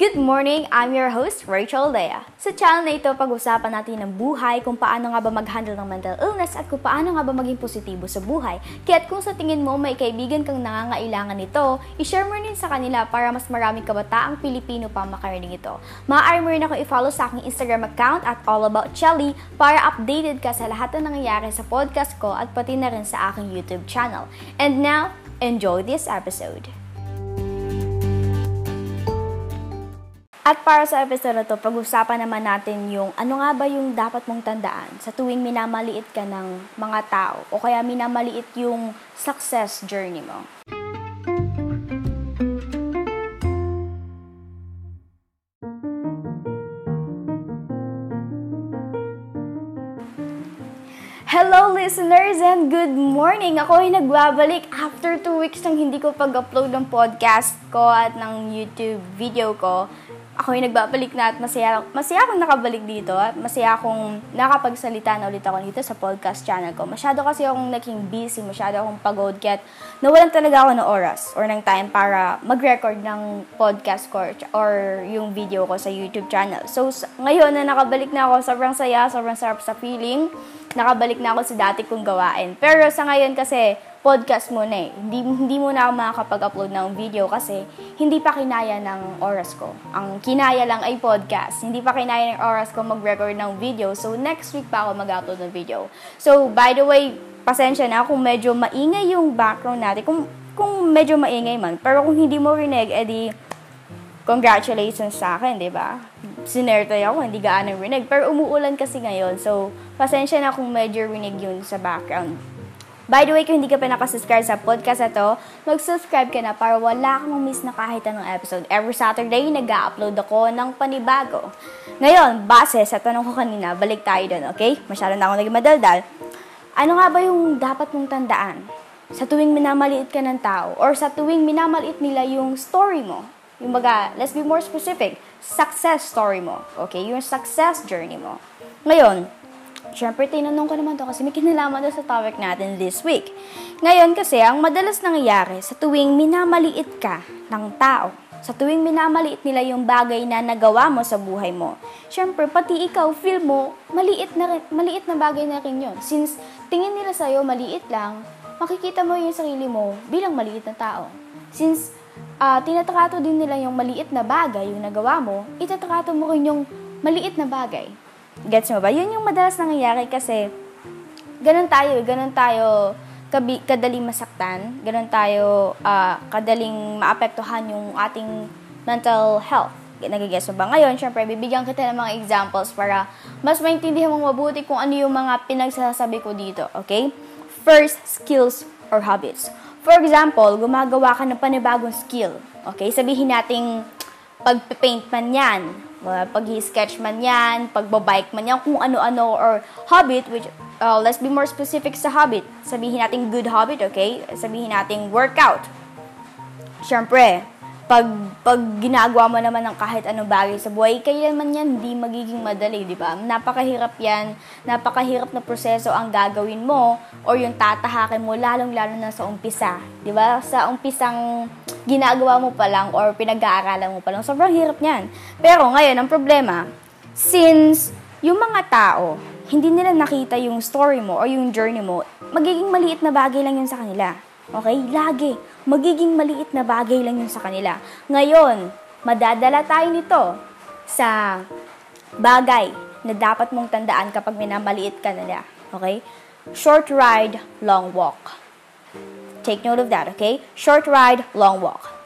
Good morning! I'm your host, Rachel Lea. Sa channel na ito, pag-usapan natin ng buhay, kung paano nga ba mag-handle ng mental illness at kung paano nga ba maging positibo sa buhay. Kaya kung sa tingin mo may kaibigan kang nangangailangan nito, i-share mo rin sa kanila para mas maraming kabataang Pilipino pa makarinig ito. Maaari mo rin ako i-follow sa aking Instagram account at allaboutchelly para updated ka sa lahat ng nangyayari sa podcast ko at pati na rin sa aking YouTube channel. And now, enjoy this episode! At para sa episode na to, pag-usapan naman natin yung ano nga ba yung dapat mong tandaan sa tuwing minamaliit ka ng mga tao o kaya minamaliit yung success journey mo. Hello listeners and good morning! Ako ay nagbabalik after 2 weeks nang hindi ko pag-upload ng podcast ko at ng YouTube video ko ako yung nagbabalik na at masaya, masaya akong nakabalik dito at masaya akong nakapagsalita na ulit ako dito sa podcast channel ko. Masyado kasi akong naging busy, masyado akong pagod, kaya nawalan talaga ako ng oras or ng time para mag-record ng podcast ko or yung video ko sa YouTube channel. So, ngayon na nakabalik na ako, sobrang saya, sobrang sarap sa feeling. Nakabalik na ako sa dati kong gawain. Pero sa ngayon kasi, podcast muna eh. Hindi, hindi muna ako makakapag-upload ng video kasi hindi pa kinaya ng oras ko. Ang kinaya lang ay podcast. Hindi pa kinaya ng oras ko mag-record ng video. So, next week pa ako mag-upload ng video. So, by the way, pasensya na kung medyo maingay yung background natin. Kung, kung medyo maingay man. Pero kung hindi mo rinig, edi congratulations sa akin, di ba? Sinertoy ako, hindi gaano rinig. Pero umuulan kasi ngayon. So, pasensya na kung medyo rinig yun sa background. By the way, kung hindi ka pa nakasubscribe sa podcast na to, mag-subscribe ka na para wala kang miss na kahit anong episode. Every Saturday, nag-upload ako ng panibago. Ngayon, base sa tanong ko kanina, balik tayo doon, okay? Masyado na ako naging madaldal. Ano nga ba yung dapat mong tandaan? Sa tuwing minamaliit ka ng tao, or sa tuwing minamaliit nila yung story mo, yung baga, let's be more specific, success story mo, okay? Yung success journey mo. Ngayon, Siyempre, tinanong ko naman to kasi may kinalaman doon sa topic natin this week. Ngayon kasi, ang madalas nangyayari sa tuwing minamaliit ka ng tao, sa tuwing minamaliit nila yung bagay na nagawa mo sa buhay mo, syempre, pati ikaw, feel mo, maliit na, maliit na bagay na rin yun. Since tingin nila sa'yo maliit lang, makikita mo yung sarili mo bilang maliit na tao. Since uh, tinatrato din nila yung maliit na bagay, yung nagawa mo, itatrato mo rin yung maliit na bagay Gets mo ba? Yun yung madalas nangyayari kasi ganun tayo, ganun tayo kabi, kadaling masaktan, ganun tayo uh, kadaling maapektuhan yung ating mental health. Nagigets mo ba? Ngayon, syempre, bibigyan kita ng mga examples para mas maintindihan mong mabuti kung ano yung mga pinagsasabi ko dito, okay? First, skills or habits. For example, gumagawa ka ng panibagong skill, okay? Sabihin nating pag-paint man yan, pag-sketch man yan, pag-bike man yan, kung ano-ano, or habit, which, uh, let's be more specific sa habit. Sabihin natin good habit, okay? Sabihin natin workout. Siyempre, pag, pag ginagawa mo naman ng kahit anong bagay sa buhay, kaya man yan hindi magiging madali, di ba? Napakahirap yan, napakahirap na proseso ang gagawin mo or yung tatahakin mo, lalong-lalo na sa umpisa, di ba? Sa umpisang ginagawa mo pa lang or pinag-aaralan mo pa lang, sobrang hirap niyan. Pero ngayon, ang problema, since yung mga tao, hindi nila nakita yung story mo or yung journey mo, magiging maliit na bagay lang yun sa kanila. Okay? Lagi magiging maliit na bagay lang yun sa kanila. Ngayon, madadala tayo nito sa bagay na dapat mong tandaan kapag minamaliit ka nila. Okay? Short ride, long walk. Take note of that, okay? Short ride, long walk.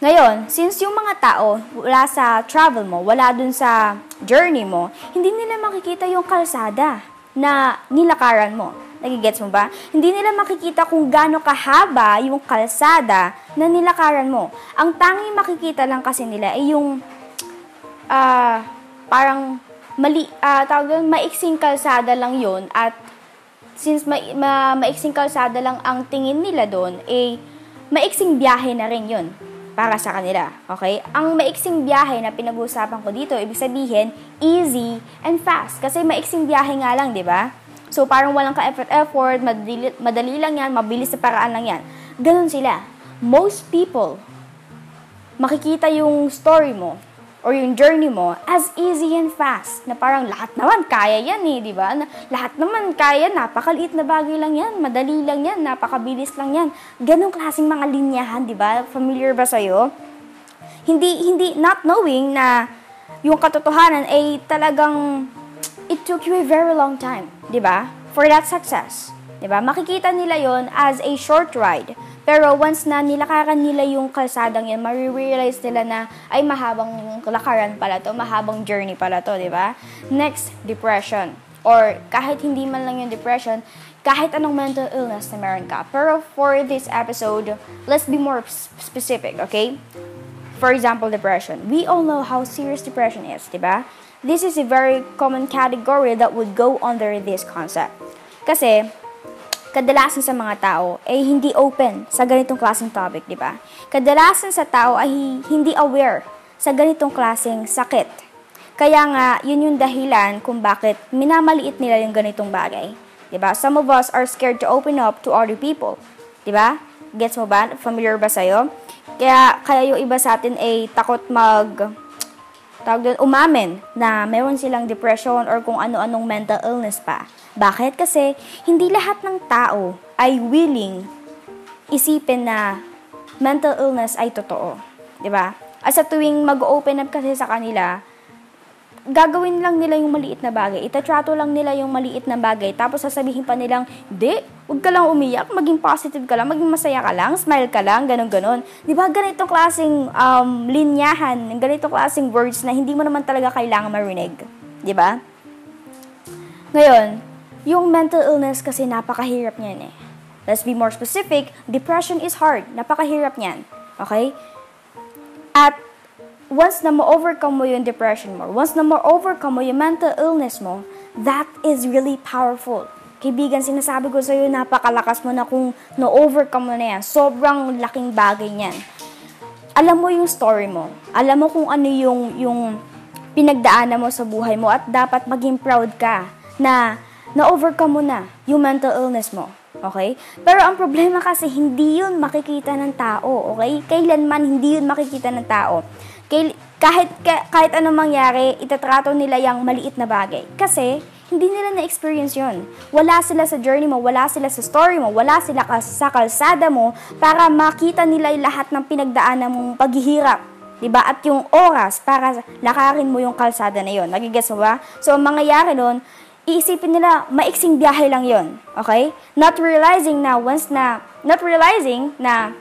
Ngayon, since yung mga tao wala sa travel mo, wala dun sa journey mo, hindi nila makikita yung kalsada na nilakaran mo. Nagigets mo ba? Hindi nila makikita kung gaano kahaba yung kalsada na nilakaran mo. Ang tanging makikita lang kasi nila ay yung uh, parang mali, uh, tawag doon, maiksing kalsada lang yon at since ma, ma, maiksing kalsada lang ang tingin nila doon, eh, maiksing biyahe na rin yon para sa kanila. Okay? Ang maiksing biyahe na pinag-uusapan ko dito, ibig sabihin, easy and fast. Kasi maiksing biyahe nga lang, di ba? So, parang walang ka-effort-effort, madali, madali lang yan, mabilis sa paraan lang yan. Ganon sila. Most people, makikita yung story mo, or yung journey mo as easy and fast. Na parang lahat naman kaya yan eh, di ba? Na, lahat naman kaya, napakaliit na bagay lang yan, madali lang yan, napakabilis lang yan. Ganong klaseng mga linyahan, di ba? Familiar ba sa'yo? Hindi, hindi, not knowing na yung katotohanan ay talagang it took you a very long time, di ba? For that success. Di ba? Makikita nila yon as a short ride. Pero once na nilakaran nila yung kalsadang yan, marirealize nila na ay mahabang lakaran pala to, mahabang journey pala to, di ba? Next, depression. Or kahit hindi man lang yung depression, kahit anong mental illness na meron ka. Pero for this episode, let's be more specific, okay? For example, depression. We all know how serious depression is, di ba? This is a very common category that would go under this concept. Kasi, kadalasan sa mga tao ay hindi open sa ganitong klaseng topic, di ba? Kadalasan sa tao ay hindi aware sa ganitong klaseng sakit. Kaya nga, yun yung dahilan kung bakit minamaliit nila yung ganitong bagay. Di ba? Some of us are scared to open up to other people. Di ba? Gets mo ba? Familiar ba sa'yo? Kaya, kaya yung iba sa atin ay takot mag tawag doon, umamin na meron silang depression or kung ano-anong mental illness pa. Bakit? Kasi hindi lahat ng tao ay willing isipin na mental illness ay totoo. ba? At sa tuwing mag-open up kasi sa kanila, gagawin lang nila yung maliit na bagay. Itatrato lang nila yung maliit na bagay. Tapos sasabihin pa nilang, di, huwag ka lang umiyak, maging positive ka lang, maging masaya ka lang, smile ka lang, ganun ganon Di ba ganitong klaseng um, linyahan, ganitong klaseng words na hindi mo naman talaga kailangan marinig. Di ba? Ngayon, yung mental illness kasi napakahirap niyan eh. Let's be more specific, depression is hard. Napakahirap niyan. Okay? At once na ma-overcome mo yung depression mo, once na ma-overcome mo yung mental illness mo, that is really powerful. Kaibigan, sinasabi ko sa'yo, napakalakas mo na kung na-overcome mo na yan. Sobrang laking bagay niyan. Alam mo yung story mo. Alam mo kung ano yung, yung pinagdaanan mo sa buhay mo at dapat maging proud ka na na-overcome mo na yung mental illness mo. Okay? Pero ang problema kasi, hindi yun makikita ng tao. Okay? Kailanman hindi yun makikita ng tao. Kay, kahit, kahit anong mangyari, itatrato nila yung maliit na bagay. Kasi, hindi nila na-experience yun. Wala sila sa journey mo, wala sila sa story mo, wala sila sa kalsada mo para makita nila lahat ng pinagdaanan mong paghihirap. Diba? At yung oras para lakarin mo yung kalsada na yon. Nagigets mo ba? So, ang mangyayari nun, iisipin nila, maiksing biyahe lang yon Okay? Not realizing na once na, not realizing na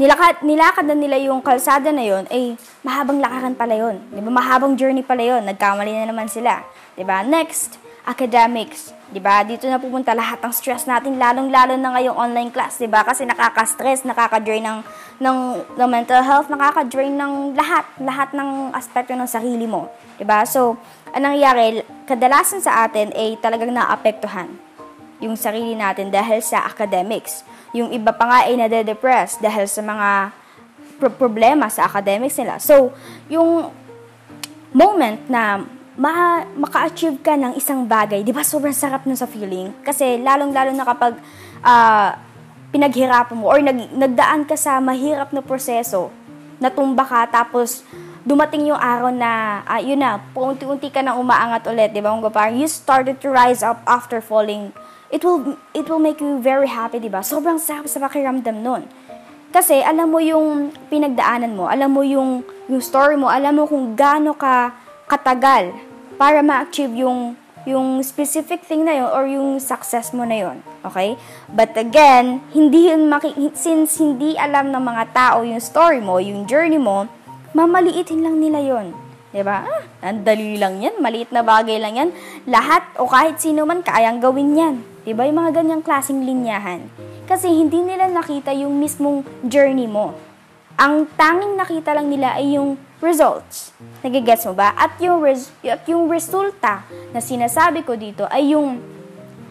nilakad, nilakad na nila yung kalsada na yon ay mahabang lakaran pala yon Di ba? Mahabang journey pala yon Nagkamali na naman sila. Di ba? Next, academics. 'Di ba? Dito na pupunta lahat ng stress natin, lalong-lalo na ngayong online class, 'di ba? Kasi nakaka-stress, nakaka-drain ng ng, ng mental health, nakaka-drain ng lahat, lahat ng aspekto ng sarili mo, 'di ba? So, anong nangyayari, kadalasan sa atin ay talagang naapektuhan yung sarili natin dahil sa academics. Yung iba pa nga ay nade-depress dahil sa mga pro- problema sa academics nila. So, yung moment na ma maka-achieve ka ng isang bagay, di ba sobrang sarap nun sa feeling? Kasi lalong-lalo na kapag uh, pinaghirapan mo or nag, nagdaan ka sa mahirap na proseso, natumba ka, tapos dumating yung araw na, uh, yun na, unti-unti ka nang umaangat ulit, di ba? Parang you started to rise up after falling. It will, it will make you very happy, di ba? Sobrang sarap sa pakiramdam nun. Kasi alam mo yung pinagdaanan mo, alam mo yung, yung story mo, alam mo kung gaano ka katagal para ma-achieve yung yung specific thing na yun or yung success mo na yun. Okay? But again, hindi yun maki- since hindi alam ng mga tao yung story mo, yung journey mo, mamaliitin lang nila yon. 'Di ba? Ah, ang dali lang 'yan, maliit na bagay lang 'yan. Lahat o kahit sino man kayang gawin 'yan. 'Di ba? Yung mga ganyang klaseng linyahan. Kasi hindi nila nakita yung mismong journey mo. Ang tanging nakita lang nila ay yung results. Nagigets mo ba? At yung, res- at yung resulta na sinasabi ko dito ay yung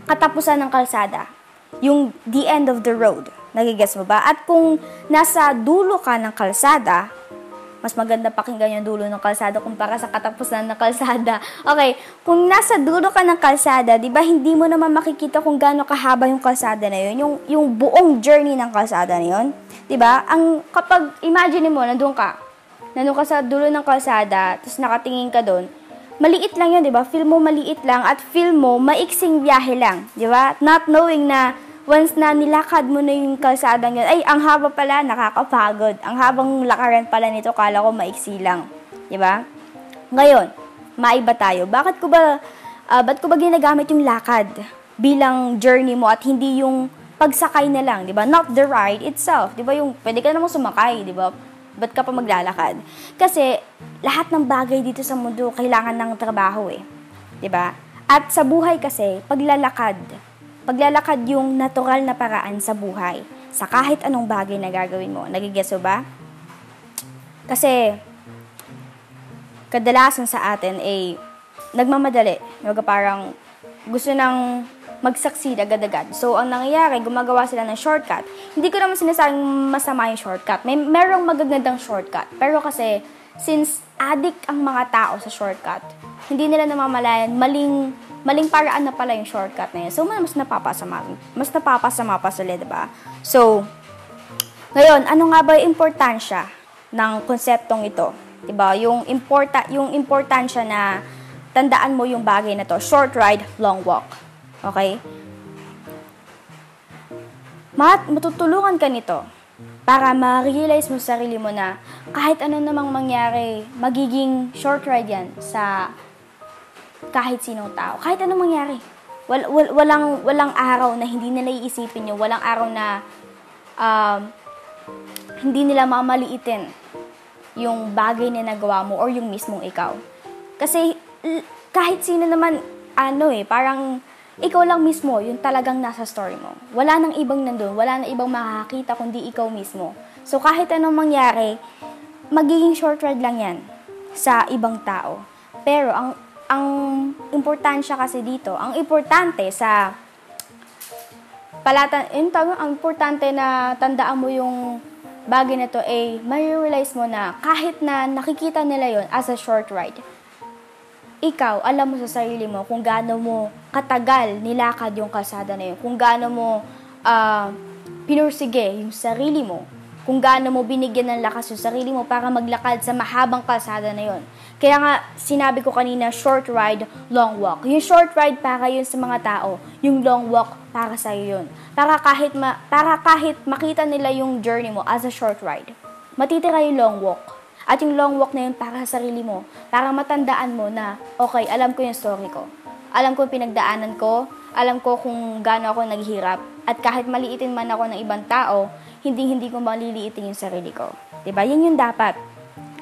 katapusan ng kalsada. Yung the end of the road. Nagigets mo ba? At kung nasa dulo ka ng kalsada, mas maganda pakinggan yung dulo ng kalsada kumpara sa katapusan ng kalsada. Okay, kung nasa dulo ka ng kalsada, di ba hindi mo naman makikita kung gaano kahaba yung kalsada na yun, yung, yung buong journey ng kalsada na yun. Di ba? Ang kapag imagine mo, nandoon ka, nandun ka sa dulo ng kalsada, tapos nakatingin ka doon, maliit lang yun, di ba? Feel mo maliit lang at feel mo maiksing biyahe lang, di ba? Not knowing na once na nilakad mo na yung kalsada yun, ay, ang haba pala, nakakapagod. Ang habang lakaran pala nito, kala ko maiksi lang. Di ba? Ngayon, maiba tayo. Bakit ko ba, uh, ba't ko ba ginagamit yung lakad bilang journey mo at hindi yung pagsakay na lang, di ba? Not the ride itself. Di ba yung, pwede ka namang sumakay, di ba? Ba't ka pa maglalakad? Kasi, lahat ng bagay dito sa mundo, kailangan ng trabaho eh. ba? Diba? At sa buhay kasi, paglalakad. Paglalakad yung natural na paraan sa buhay. Sa kahit anong bagay na gagawin mo. Nagigeso ba? Kasi, kadalasan sa atin ay nagmamadali. Yung parang gusto nang mag-succeed agad-agad. So, ang nangyayari, gumagawa sila ng shortcut. Hindi ko naman sinasabing masama yung shortcut. May merong magagandang shortcut. Pero kasi, since addict ang mga tao sa shortcut, hindi nila namamalayan, maling, maling paraan na pala yung shortcut na yun. So, mas napapasama, mas napapasama pa sila, diba? So, ngayon, ano nga ba yung importansya ng konseptong ito? Diba? Yung, importa, yung importansya na tandaan mo yung bagay na to. Short ride, long walk. Okay? Mat, matutulungan ka nito para ma-realize mo sa sarili mo na kahit ano namang mangyari, magiging short ride yan sa kahit sinong tao. Kahit anong mangyari. Wal, wal, walang, walang araw na hindi nila iisipin nyo. Walang araw na um, hindi nila mamaliitin yung bagay na nagawa mo or yung mismong ikaw. Kasi kahit sino naman, ano eh, parang ikaw lang mismo yung talagang nasa story mo. Wala nang ibang nandun, wala nang ibang makakita kundi ikaw mismo. So kahit anong mangyari, magiging short ride lang yan sa ibang tao. Pero ang ang importansya kasi dito, ang importante sa palatan, yung tawag, ang importante na tandaan mo yung bagay na to ay eh, realize mo na kahit na nakikita nila yon as a short ride, ikaw, alam mo sa sarili mo kung gaano mo katagal nilakad yung kalsada na yun, kung gaano mo uh, pinursige yung sarili mo, kung gaano mo binigyan ng lakas yung sarili mo para maglakad sa mahabang kalsada na yon. Kaya nga, sinabi ko kanina, short ride, long walk. Yung short ride para yun sa mga tao, yung long walk para sa yun. Para kahit, ma- para kahit makita nila yung journey mo as a short ride, matitira yung long walk at yung long walk na yun para sa sarili mo, para matandaan mo na, okay, alam ko yung story ko. Alam ko yung pinagdaanan ko, alam ko kung gaano ako naghihirap. At kahit maliitin man ako ng ibang tao, hindi-hindi ko maliliitin yung sarili ko. ba diba? Yan yung dapat.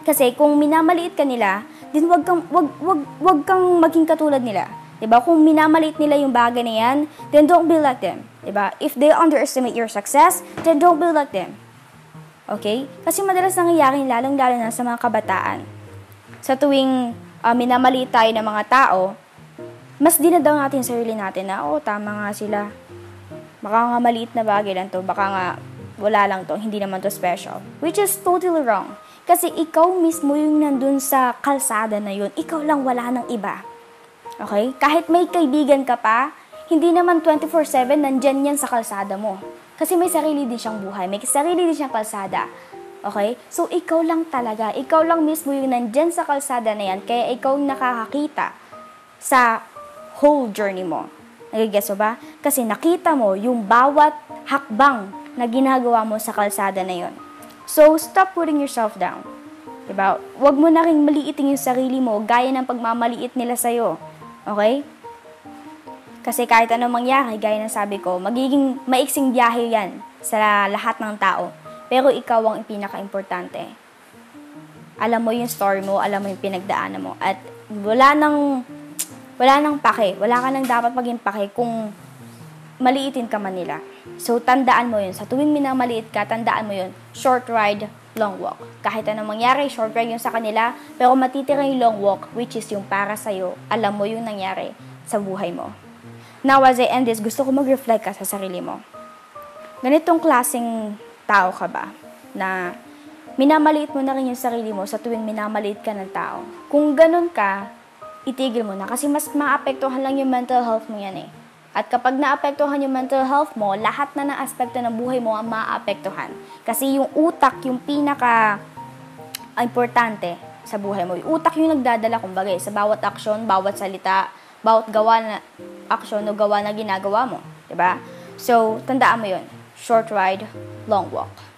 Kasi kung minamaliit ka nila, din wag kang, wag, wag, wag kang maging katulad nila. 'di ba? Kung minamaliit nila yung bagay na 'yan, then don't be like them, 'di ba? If they underestimate your success, then don't be like them. Okay? Kasi madalas nangyayari lalong-lalo na sa mga kabataan. Sa tuwing uh, minamaliit tayo ng mga tao, mas dinadaw natin sa sarili natin na, oh, tama nga sila. Baka nga maliit na bagay lang to. Baka nga wala lang to. Hindi naman to special. Which is totally wrong. Kasi ikaw mismo yung nandun sa kalsada na yun. Ikaw lang wala ng iba. Okay? Kahit may kaibigan ka pa, hindi naman 24-7 nandyan yan sa kalsada mo. Kasi may sarili din siyang buhay, may sarili din siyang kalsada. Okay? So, ikaw lang talaga, ikaw lang mismo yung nandyan sa kalsada na yan, kaya ikaw nakakakita sa whole journey mo. Nagigets mo ba? Kasi nakita mo yung bawat hakbang na ginagawa mo sa kalsada na yon. So, stop putting yourself down. Diba? Huwag mo na rin maliitin yung sarili mo gaya ng pagmamaliit nila sa'yo. Okay? Kasi kahit anong mangyari, gaya ng sabi ko, magiging maiksing biyahe yan sa lahat ng tao. Pero ikaw ang pinaka-importante. Alam mo yung story mo, alam mo yung pinagdaanan mo. At wala nang, wala nang pake. Wala ka nang dapat maging pake kung maliitin ka man nila. So, tandaan mo yun. Sa tuwing minamaliit ka, tandaan mo yun. Short ride, long walk. Kahit anong mangyari, short ride yung sa kanila, pero matitira yung long walk, which is yung para sa'yo. Alam mo yung nangyari sa buhay mo. Now, as I end this, gusto ko mag-reflect ka sa sarili mo. Ganitong klaseng tao ka ba? Na minamaliit mo na rin yung sarili mo sa tuwing minamaliit ka ng tao. Kung ganun ka, itigil mo na. Kasi mas maapektuhan lang yung mental health mo yan eh. At kapag naapektuhan yung mental health mo, lahat na ng aspekto ng buhay mo ang maapektuhan. Kasi yung utak, yung pinaka importante sa buhay mo. Yung utak yung nagdadala, kumbaga, eh, sa bawat aksyon, bawat salita, bawat gawa na aksyon o gawa na ginagawa mo. 'di ba? So, tandaan mo yun. Short ride, long walk.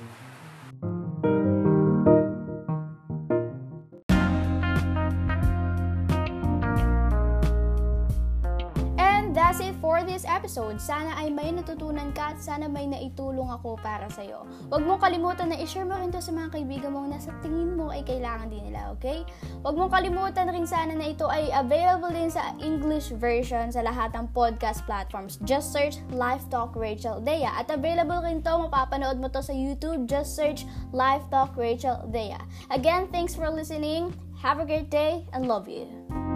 Episode. Sana ay may natutunan ka at sana may naitulong ako para sa'yo. Huwag mong kalimutan na i-share mo rin to sa mga kaibigan mong nasa tingin mo ay kailangan din nila, okay? Huwag mong kalimutan rin sana na ito ay available din sa English version sa lahat ng podcast platforms. Just search Life Talk Rachel Dea. At available rin to, mapapanood mo to sa YouTube. Just search Life Talk Rachel Dea. Again, thanks for listening. Have a great day and love you.